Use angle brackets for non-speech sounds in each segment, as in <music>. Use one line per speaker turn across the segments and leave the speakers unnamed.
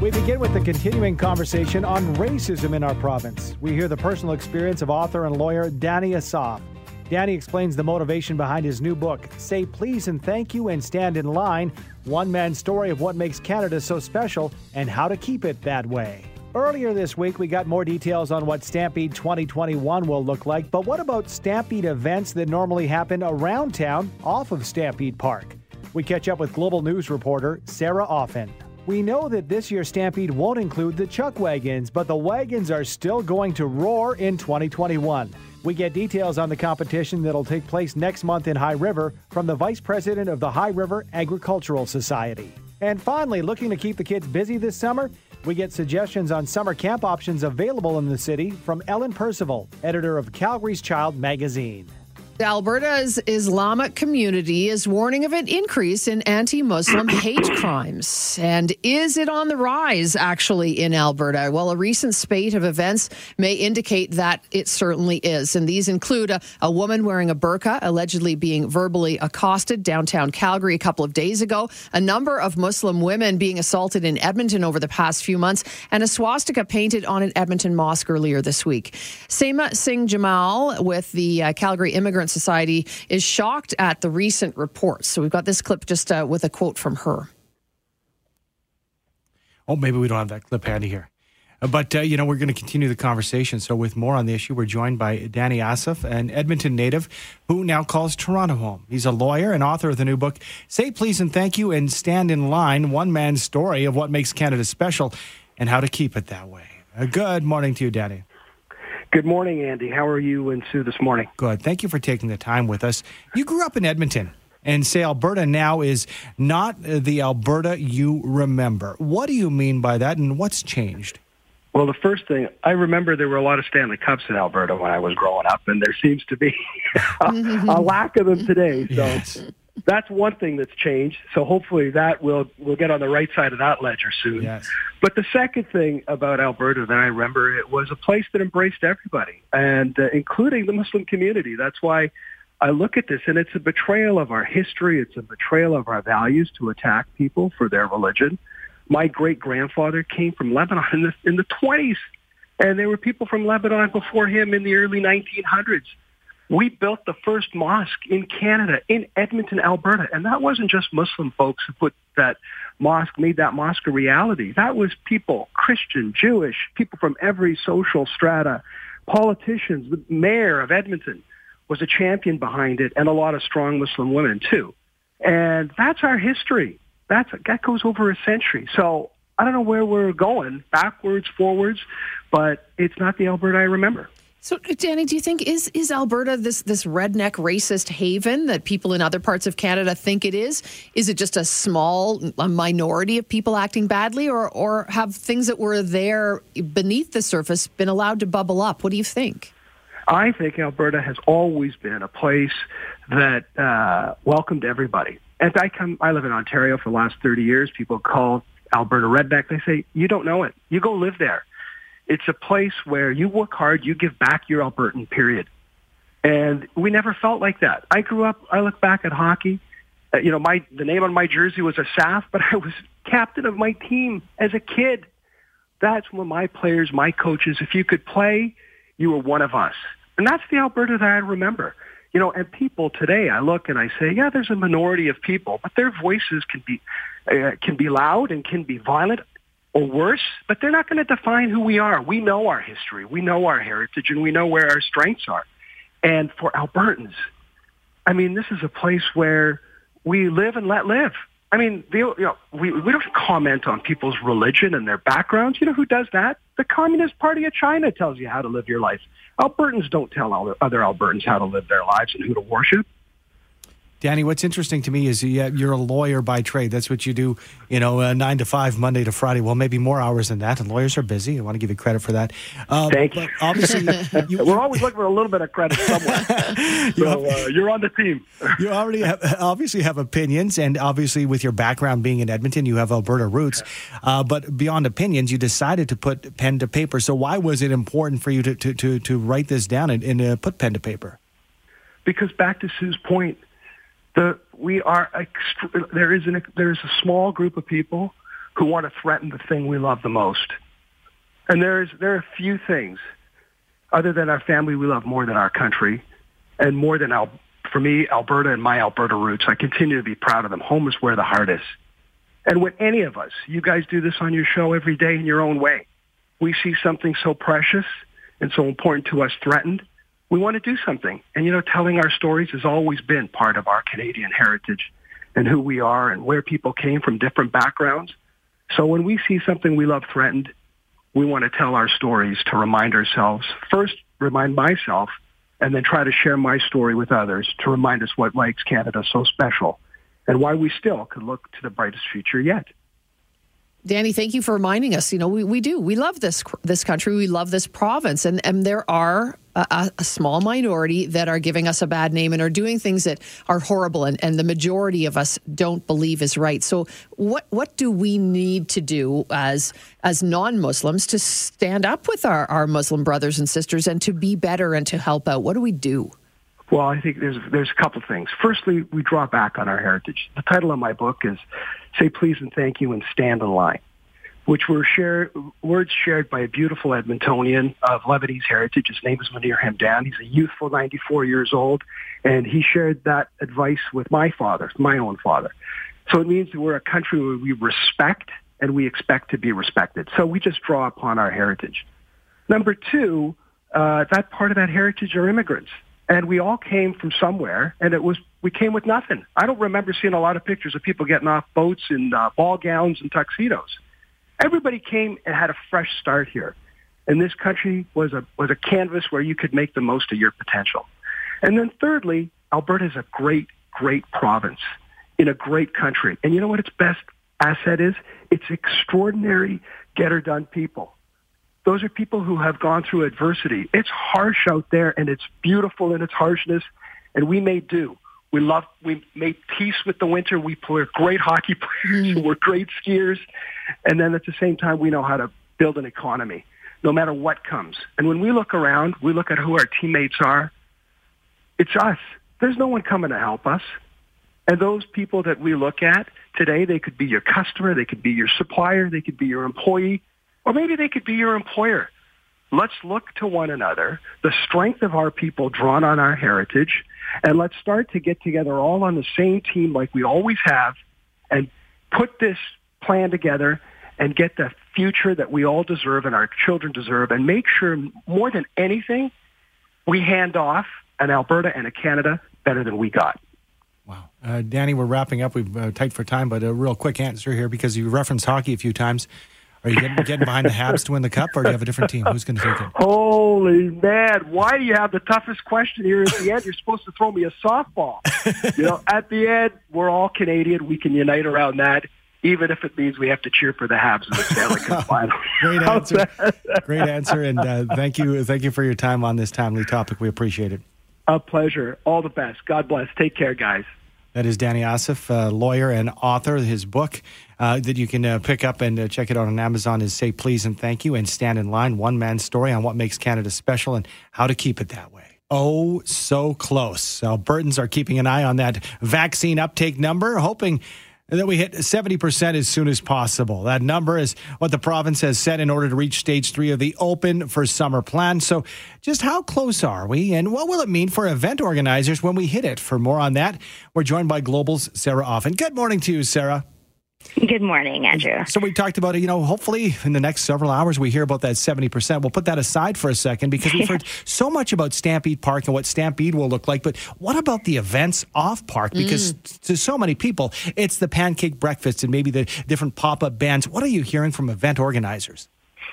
We begin with the continuing conversation on racism in our province. We hear the personal experience of author and lawyer Danny Asaf. Danny explains the motivation behind his new book, Say Please and Thank You and Stand in Line One Man's Story of What Makes Canada So Special and How to Keep It That Way. Earlier this week, we got more details on what Stampede 2021 will look like, but what about Stampede events that normally happen around town off of Stampede Park? We catch up with Global News reporter Sarah Offen. We know that this year's Stampede won't include the Chuck Wagons, but the wagons are still going to roar in 2021. We get details on the competition that'll take place next month in High River from the Vice President of the High River Agricultural Society. And finally, looking to keep the kids busy this summer, we get suggestions on summer camp options available in the city from Ellen Percival, editor of Calgary's Child magazine.
Alberta's Islamic community is warning of an increase in anti Muslim <clears throat> hate crimes. And is it on the rise, actually, in Alberta? Well, a recent spate of events may indicate that it certainly is. And these include a, a woman wearing a burqa, allegedly being verbally accosted downtown Calgary a couple of days ago, a number of Muslim women being assaulted in Edmonton over the past few months, and a swastika painted on an Edmonton mosque earlier this week. Seema Singh Jamal with the uh, Calgary Immigrant Society is shocked at the recent reports. So we've got this clip just uh, with a quote from her.
Oh, maybe we don't have that clip handy here. Uh, But, uh, you know, we're going to continue the conversation. So, with more on the issue, we're joined by Danny Asaf, an Edmonton native who now calls Toronto home. He's a lawyer and author of the new book, Say Please and Thank You and Stand in Line One Man's Story of What Makes Canada Special and How to Keep It That Way. Uh, good morning to you, Danny.
Good morning, Andy. How are you and Sue this morning?
Good. Thank you for taking the time with us. You grew up in Edmonton and say Alberta now is not the Alberta you remember. What do you mean by that and what's changed?
Well, the first thing, I remember there were a lot of Stanley Cups in Alberta when I was growing up, and there seems to be <laughs> a, a lack of them today. So
Yes.
That's one thing that's changed. So hopefully that will we'll get on the right side of that ledger soon.
Yes.
But the second thing about Alberta that I remember, it was a place that embraced everybody, and uh, including the Muslim community. That's why I look at this, and it's a betrayal of our history. It's a betrayal of our values to attack people for their religion. My great grandfather came from Lebanon in the in the twenties, and there were people from Lebanon before him in the early 1900s. We built the first mosque in Canada, in Edmonton, Alberta, and that wasn't just Muslim folks who put that mosque, made that mosque a reality. That was people, Christian, Jewish, people from every social strata, politicians. The mayor of Edmonton was a champion behind it, and a lot of strong Muslim women too. And that's our history. That's that goes over a century. So I don't know where we're going, backwards, forwards, but it's not the Alberta I remember.
So, Danny, do you think is is Alberta this this redneck racist haven that people in other parts of Canada think it is? Is it just a small a minority of people acting badly, or or have things that were there beneath the surface been allowed to bubble up? What do you think?
I think Alberta has always been a place that uh, welcomed everybody. And I come, I live in Ontario for the last 30 years. People call Alberta redneck. They say, you don't know it. You go live there. It's a place where you work hard, you give back your Albertan, period. And we never felt like that. I grew up, I look back at hockey. Uh, you know, my, the name on my jersey was Asaf, but <laughs> I was captain of my team as a kid. That's when my players, my coaches, if you could play, you were one of us. And that's the Alberta that I remember. You know, and people today, I look and I say, yeah, there's a minority of people, but their voices can be uh, can be loud and can be violent or worse, but they're not going to define who we are. We know our history, we know our heritage, and we know where our strengths are. And for Albertans, I mean, this is a place where we live and let live. I mean, the, you know, we, we don't comment on people's religion and their backgrounds. You know who does that? The Communist Party of China tells you how to live your life. Albertans don't tell other Albertans how to live their lives and who to worship.
Danny, what's interesting to me is you're a lawyer by trade. That's what you do, you know, uh, nine to five, Monday to Friday. Well, maybe more hours than that. And lawyers are busy. I want to give you credit for that.
Uh, Thank you.
Obviously, <laughs>
you, we're always looking for a little bit of credit somewhere. <laughs> you so uh, you're on the team. <laughs>
you already have, obviously have opinions, and obviously with your background being in Edmonton, you have Alberta roots. Uh, but beyond opinions, you decided to put pen to paper. So why was it important for you to to to, to write this down and, and uh, put pen to paper?
Because back to Sue's point the, we are extre- there is an there is a small group of people who want to threaten the thing we love the most, and there is there are a few things other than our family we love more than our country, and more than Al- for me Alberta and my Alberta roots. I continue to be proud of them. Home is where the heart is, and when any of us, you guys do this on your show every day in your own way, we see something so precious and so important to us threatened we want to do something. And, you know, telling our stories has always been part of our Canadian heritage and who we are and where people came from different backgrounds. So when we see something we love threatened, we want to tell our stories to remind ourselves, first remind myself, and then try to share my story with others to remind us what makes Canada so special and why we still could look to the brightest future yet.
Danny, thank you for reminding us. You know, we, we do. We love this this country. We love this province, and and there are a, a, small minority that are giving us a bad name and are doing things that are horrible, and, and the majority of us don't believe is right. So, what what do we need to do as as non Muslims to stand up with our, our Muslim brothers and sisters and to be better and to help out? What do we do?
Well, I think there's there's a couple things. Firstly, we draw back on our heritage. The title of my book is "Say Please and Thank You and Stand in Line," which were shared words shared by a beautiful Edmontonian of Lebanese heritage. His name is Munir Hamdan. He's a youthful 94 years old, and he shared that advice with my father, my own father. So it means we're a country where we respect and we expect to be respected. So we just draw upon our heritage. Number two, uh, that part of that heritage are immigrants and we all came from somewhere, and it was we came with nothing. I don't remember seeing a lot of pictures of people getting off boats in uh, ball gowns and tuxedos. Everybody came and had a fresh start here, and this country was a was a canvas where you could make the most of your potential. And then thirdly, Alberta is a great, great province in a great country, and you know what its best asset is? It's extraordinary, get her done people. Those are people who have gone through adversity. It's harsh out there and it's beautiful in its harshness and we may do. We love, we made peace with the winter. We play great hockey <laughs> players. We're great skiers. And then at the same time, we know how to build an economy no matter what comes. And when we look around, we look at who our teammates are. It's us. There's no one coming to help us. And those people that we look at today, they could be your customer, they could be your supplier, they could be your employee, or maybe they could be your employer. Let's look to one another, the strength of our people drawn on our heritage, and let's start to get together all on the same team like we always have and put this plan together and get the future that we all deserve and our children deserve and make sure more than anything we hand off an Alberta and a Canada better than we got.
Wow. Uh, Danny, we're wrapping up. We've uh, tight for time, but a real quick answer here because you referenced hockey a few times. Are you getting, getting behind the Habs to win the cup, or do you have a different team? Who's going to take it?
Holy man! Why do you have the toughest question here at the end? You're supposed to throw me a softball. you know, at the end, we're all Canadian. We can unite around that, even if it means we have to cheer for the Habs in the Stanley Cup <laughs> final.
Great answer. Great answer, and uh, thank you, thank you for your time on this timely topic. We appreciate it.
A pleasure. All the best. God bless. Take care, guys.
That is Danny Asaf, lawyer and author. His book uh, that you can uh, pick up and uh, check it out on Amazon is Say Please and Thank You and Stand in Line, one man's story on what makes Canada special and how to keep it that way. Oh, so close. Albertans are keeping an eye on that vaccine uptake number, hoping that we hit 70% as soon as possible. That number is what the province has set in order to reach stage three of the open for summer plan. So, just how close are we, and what will it mean for event organizers when we hit it? For more on that, we're joined by Global's Sarah Offen. Good morning to you, Sarah.
Good morning, Andrew.
So we talked about it. You know, hopefully in the next several hours we hear about that seventy percent. We'll put that aside for a second because we've heard <laughs> so much about Stampede Park and what Stampede will look like. But what about the events off Park? Because mm. to so many people, it's the pancake breakfast and maybe the different pop up bands. What are you hearing from event organizers?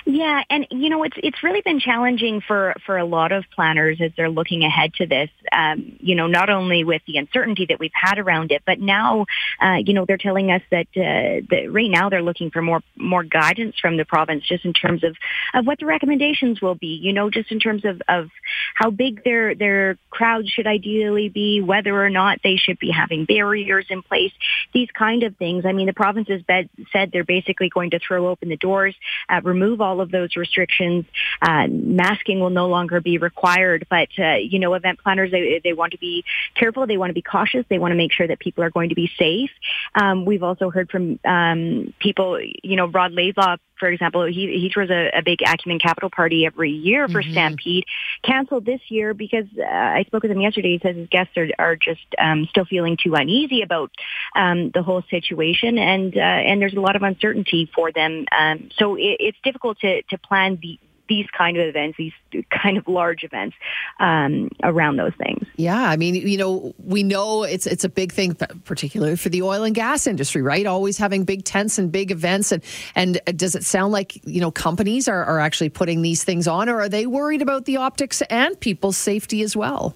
Yeah, and you know it's it's really been challenging for for a lot of planners as they're looking ahead to this. Um, you know, not only with the uncertainty that we've had around it, but now, uh, you know, they're telling us that uh, that right now they're looking for more more guidance from the province, just in terms of of what the recommendations will be. You know, just in terms of of how big their their crowd should ideally be, whether or not they should be having barriers in place, these kind of things. I mean, the province has said they're basically going to throw open the doors, uh, remove all of those restrictions. Uh, masking will no longer be required, but uh, you know, event planners they they want to be careful. They want to be cautious. They want to make sure that people are going to be safe. Um, we've also heard from um, people, you know, Rod Laidlaw for example, he he throws a, a big Acumen Capital party every year for mm-hmm. Stampede. Canceled this year because uh, I spoke with him yesterday. He says his guests are are just um, still feeling too uneasy about um, the whole situation, and uh, and there's a lot of uncertainty for them. Um, so it, it's difficult to to plan the these kind of events, these kind of large events um, around those things.
Yeah, I mean, you know, we know it's it's a big thing, particularly for the oil and gas industry, right? Always having big tents and big events, and and does it sound like you know companies are, are actually putting these things on, or are they worried about the optics and people's safety as well?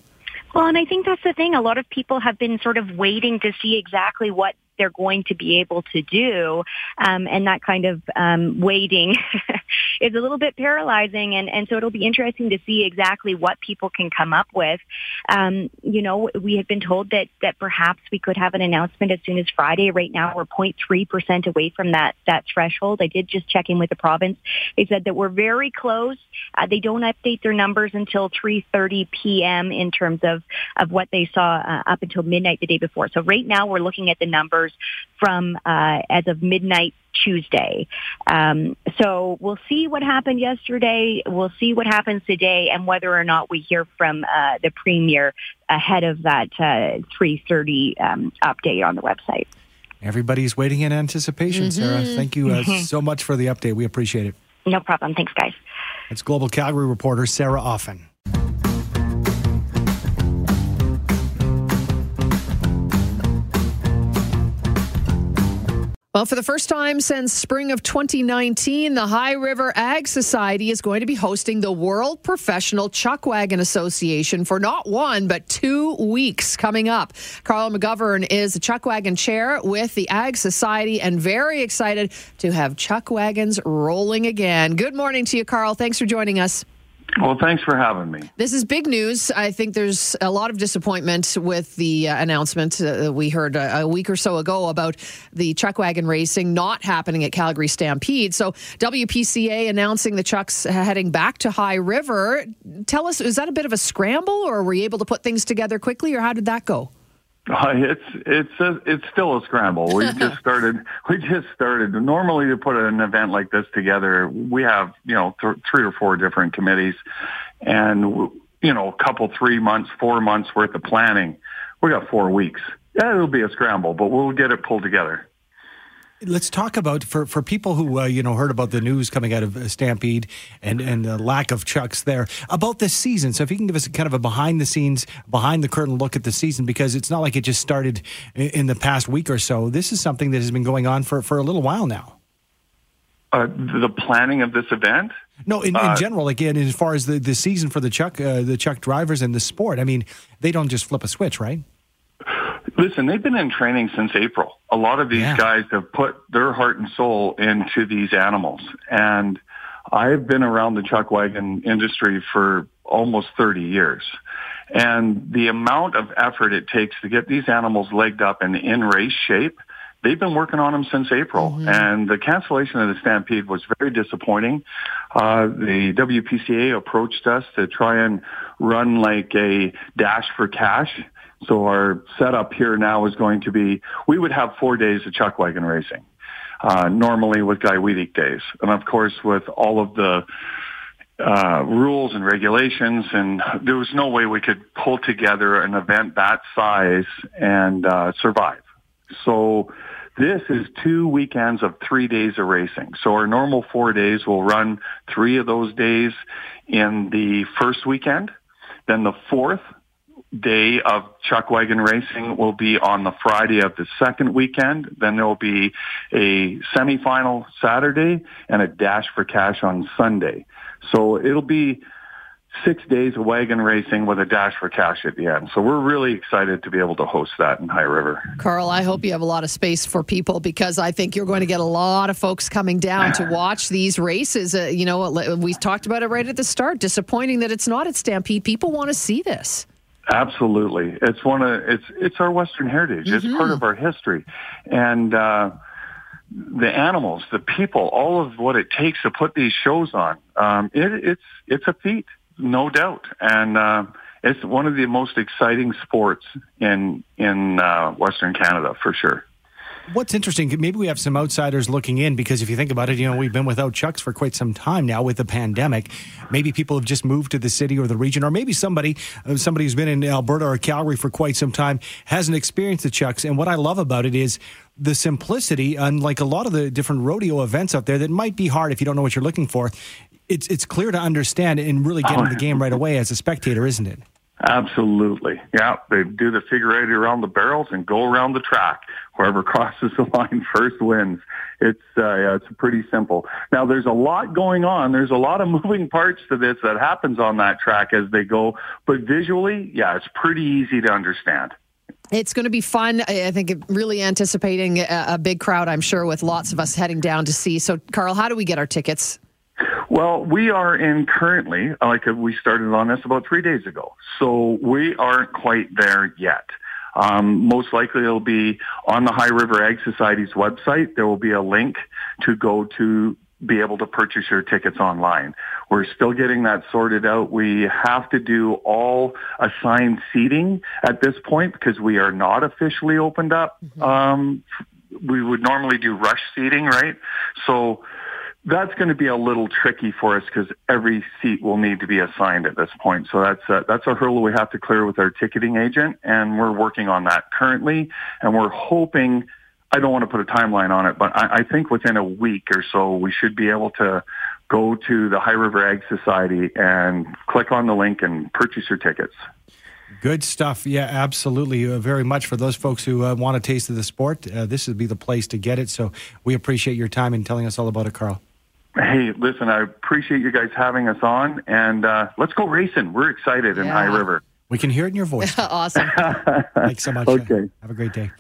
Well, and I think that's the thing. A lot of people have been sort of waiting to see exactly what they're going to be able to do. Um, and that kind of um, waiting <laughs> is a little bit paralyzing. And, and so it'll be interesting to see exactly what people can come up with. Um, you know, we have been told that, that perhaps we could have an announcement as soon as Friday. Right now, we're 0.3% away from that, that threshold. I did just check in with the province. They said that we're very close. Uh, they don't update their numbers until 3.30 p.m. in terms of, of what they saw uh, up until midnight the day before. So right now, we're looking at the numbers from uh, as of midnight Tuesday. Um, so we'll see what happened yesterday. We'll see what happens today, and whether or not we hear from uh, the premier ahead of that uh, 3:30 um, update on the website.
Everybody's waiting in anticipation, mm-hmm. Sarah. Thank you uh, mm-hmm. so much for the update. We appreciate it.
No problem. Thanks, guys.
It's Global Calgary reporter Sarah Offen.
Well, for the first time since spring of 2019, the High River Ag Society is going to be hosting the World Professional Chuckwagon Association for not one, but two weeks coming up. Carl McGovern is the Chuckwagon chair with the Ag Society and very excited to have Chuckwagons rolling again. Good morning to you, Carl. Thanks for joining us.
Well, thanks for having me.
This is big news. I think there's a lot of disappointment with the uh, announcement uh, we heard a, a, week or so ago about the chuck wagon racing not happening at Calgary Stampede. So, WPCA announcing the chucks heading back to High River. Tell us, is that a bit of a scramble, or were you able to put things together quickly, or how did that go?
Uh, it's it's a, it's still a scramble. We <laughs> just started. We just started. Normally, to put an event like this together, we have you know th- three or four different committees, and you know a couple, three months, four months worth of planning. We got four weeks. Yeah, it'll be a scramble, but we'll get it pulled together.
Let's talk about for for people who uh, you know heard about the news coming out of uh, Stampede and and the lack of chucks there about this season. So if you can give us kind of a behind the scenes, behind the curtain look at the season, because it's not like it just started in the past week or so. This is something that has been going on for for a little while now.
Uh, the planning of this event.
No, in, in uh, general, again, as far as the, the season for the chuck uh, the chuck drivers and the sport, I mean, they don't just flip a switch, right?
Listen, they've been in training since April. A lot of these yeah. guys have put their heart and soul into these animals. And I've been around the chuck wagon industry for almost 30 years. And the amount of effort it takes to get these animals legged up and in race shape, they've been working on them since April. Mm-hmm. And the cancellation of the Stampede was very disappointing. Uh, the WPCA approached us to try and run like a dash for cash so our setup here now is going to be, we would have four days of chuck wagon racing, uh, normally with Guy Weadick days. And of course, with all of the uh, rules and regulations, and there was no way we could pull together an event that size and uh, survive. So this is two weekends of three days of racing. So our normal four days will run three of those days in the first weekend. Then the fourth day of chuck wagon racing will be on the Friday of the second weekend. Then there will be a semifinal Saturday and a dash for cash on Sunday. So it'll be six days of wagon racing with a dash for cash at the end. So we're really excited to be able to host that in High River.
Carl, I hope you have a lot of space for people because I think you're going to get a lot of folks coming down to <laughs> watch these races. Uh, you know, we talked about it right at the start. Disappointing that it's not at Stampede. People want to see this.
Absolutely, it's one of it's it's our Western heritage. Mm-hmm. It's part of our history, and. uh the animals, the people, all of what it takes to put these shows on. Um, it, it's it's a feat no doubt. And uh, it's one of the most exciting sports in in uh, Western Canada for sure.
What's interesting, maybe we have some outsiders looking in because if you think about it, you know, we've been without Chucks for quite some time now with the pandemic. Maybe people have just moved to the city or the region, or maybe somebody, uh, somebody who's been in Alberta or Calgary for quite some time hasn't experienced the Chucks. And what I love about it is the simplicity, unlike a lot of the different rodeo events out there that might be hard if you don't know what you're looking for it's it's clear to understand and really get oh. the game right away as a spectator, isn't it?
Absolutely. Yeah, they do the figure eight around the barrels and go around the track. Whoever <laughs> crosses the line first wins. It's uh, yeah, it's pretty simple. Now there's a lot going on. There's a lot of <laughs> moving parts to this that happens on that track as they go, but visually, yeah, it's pretty easy to understand.
It's going to be fun. I think really anticipating a big crowd, I'm sure, with lots of us heading down to see. So, Carl, how do we get our tickets?
Well, we are in currently, like we started on this about three days ago. So we aren't quite there yet. Um, most likely it'll be on the High River Ag Society's website. There will be a link to go to be able to purchase your tickets online. We're still getting that sorted out. We have to do all assigned seating at this point because we are not officially opened up. Mm-hmm. Um, we would normally do rush seating, right? So that's going to be a little tricky for us because every seat will need to be assigned at this point. So that's a, that's a hurdle we have to clear with our ticketing agent, and we're working on that currently. And we're hoping. I don't want to put a timeline on it, but I, I think within a week or so we should be able to go to the High River Ag Society and click on the link and purchase your tickets.
Good stuff. Yeah, absolutely. Uh, very much for those folks who uh, want a taste of the sport. Uh, this would be the place to get it. So we appreciate your time and telling us all about it, Carl.
Hey, listen, I appreciate you guys having us on, and uh, let's go racing. We're excited yeah. in High River.
We can hear it in your voice. <laughs>
awesome.
Thanks so much. <laughs> Okay. Have a great day.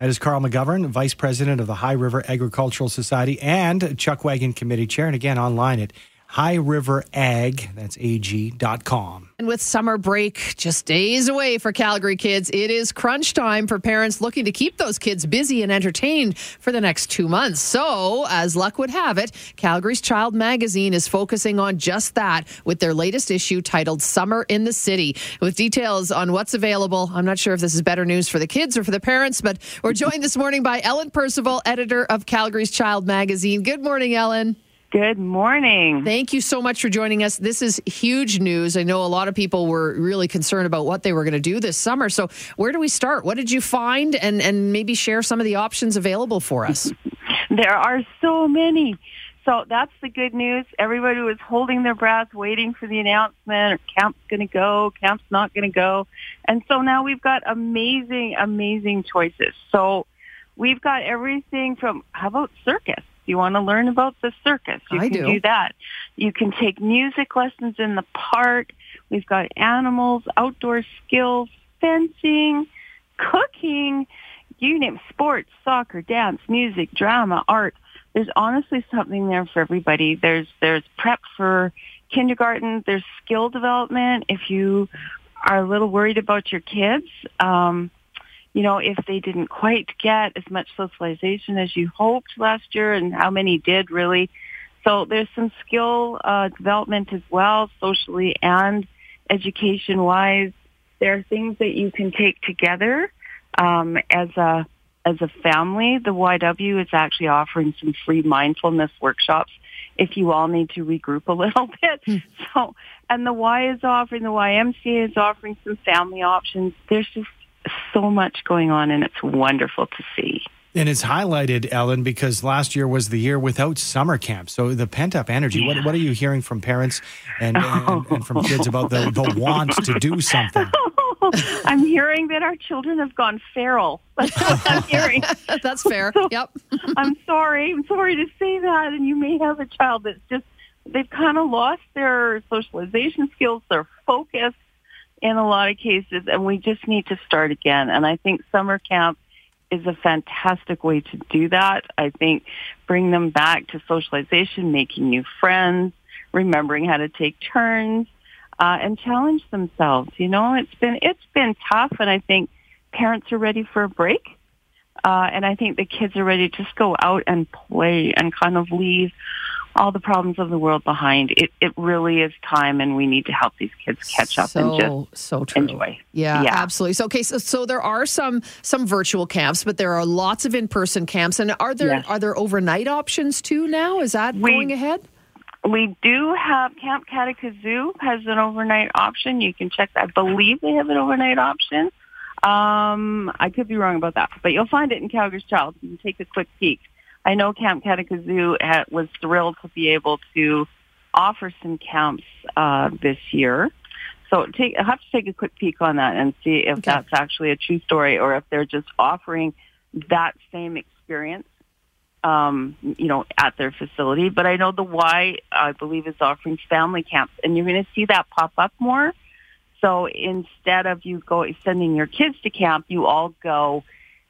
That is Carl McGovern, Vice President of the High River Agricultural Society and Chuck Wagon Committee Chair, and again online at High River Ag, that's ag.com.
And with summer break just days away for Calgary kids, it is crunch time for parents looking to keep those kids busy and entertained for the next two months. So, as luck would have it, Calgary's Child Magazine is focusing on just that with their latest issue titled Summer in the City. With details on what's available, I'm not sure if this is better news for the kids or for the parents, but we're joined this morning by Ellen Percival, editor of Calgary's Child Magazine. Good morning, Ellen.
Good morning.
Thank you so much for joining us. This is huge news. I know a lot of people were really concerned about what they were going to do this summer. So, where do we start? What did you find? And, and maybe share some of the options available for us. <laughs>
there are so many. So, that's the good news. Everybody was holding their breath, waiting for the announcement or camp's going to go, camp's not going to go. And so now we've got amazing, amazing choices. So, we've got everything from, how about circus? You want to learn about the circus, you
I
can
do.
do that. You can take music lessons in the park. We've got animals, outdoor skills, fencing, cooking, you name sports, soccer, dance, music, drama, art. There's honestly something there for everybody. There's there's prep for kindergarten. There's skill development if you are a little worried about your kids. Um, you know, if they didn't quite get as much socialization as you hoped last year and how many did really. So there's some skill uh, development as well, socially and education-wise. There are things that you can take together um, as a as a family. The YW is actually offering some free mindfulness workshops if you all need to regroup a <laughs> little bit. Hmm. So, and the Y is offering, the YMCA is offering some family options. There's just so much going on, and it's wonderful to see.
And it's highlighted, Ellen, because last year was the year without summer camp. So the pent up energy. Yeah. What, what are you hearing from parents and, and, and, from oh. kids about the, the want to do something? <laughs>
I'm hearing that our children have gone feral. That's <laughs> what I'm hearing. <laughs>
That's fair.
So,
yep.
I'm sorry. I'm sorry to say that. And you may have a child that's just, they've kind of lost their socialization skills, their focus in a lot of cases, and we just need to start again. And I think summer camp is a fantastic way to do that. I think bring them back to socialization, making new friends, remembering how to take turns, uh, and challenge themselves. You know, it's been it's been tough, and I think parents are ready for a break. Uh, and I think the kids are ready to just go out and play and kind of leave all the problems of the world behind. It it really is time, and we need to help these kids catch up
so,
and just
so true.
enjoy.
Yeah,
Yeah.
absolutely. So okay, so, so there are some some virtual camps, but there are lots of in person camps. And are there
Yes.
are there overnight options too now? Is that
We-
going ahead?
We do have Camp Catacazoo has an overnight option. You can check. I believe they have an overnight option. Um, I could be wrong about that, but you'll find it in Calgary's Child. You can take a quick peek. I know Camp Catacazoo was thrilled to be able to offer some camps uh, this year. So take, I have to take a quick peek on that and see if
Okay.
that's actually a true story or if they're just offering that same experience um, you know, at their facility. But I know the Y, I believe, is offering family camps, and you're going to see that pop up more. So instead of you go sending your kids to camp, you all go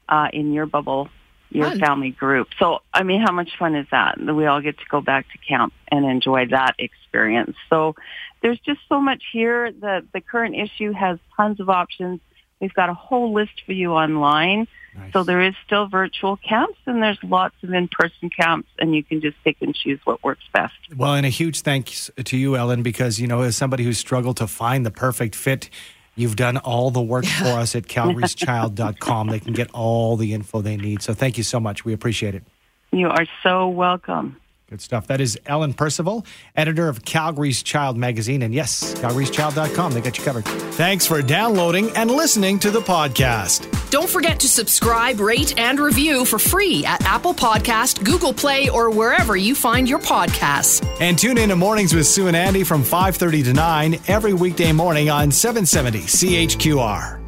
uh, in your bubble, your
Fun.
family group. So I mean, how much fun is that? We all get to go back to camp and enjoy that experience. So there's just so much here. The the current issue has tons of options. We've got a whole list for you online.
Nice.
So there is still virtual camps and there's lots of in-person camps and you can just pick and choose what works best.
Well, and a huge thanks to you, Ellen, because, you know, as somebody who's struggled to find the perfect fit, you've done all the work <laughs> for us at calgaryschild.com. They can get all the info they need. So thank you so much. We appreciate it.
You are so welcome.
Good stuff. That is Ellen Percival, editor of Calgary's Child magazine. And yes, calgaryschild.com. They got you covered. Thanks for downloading and listening to the podcast.
Don't forget to subscribe, rate, and review for free at Apple Podcast, Google Play, or wherever you find your podcasts.
And tune in to Mornings with Sue and Andy from 5.30 to 9 every weekday morning on 770 CHQR.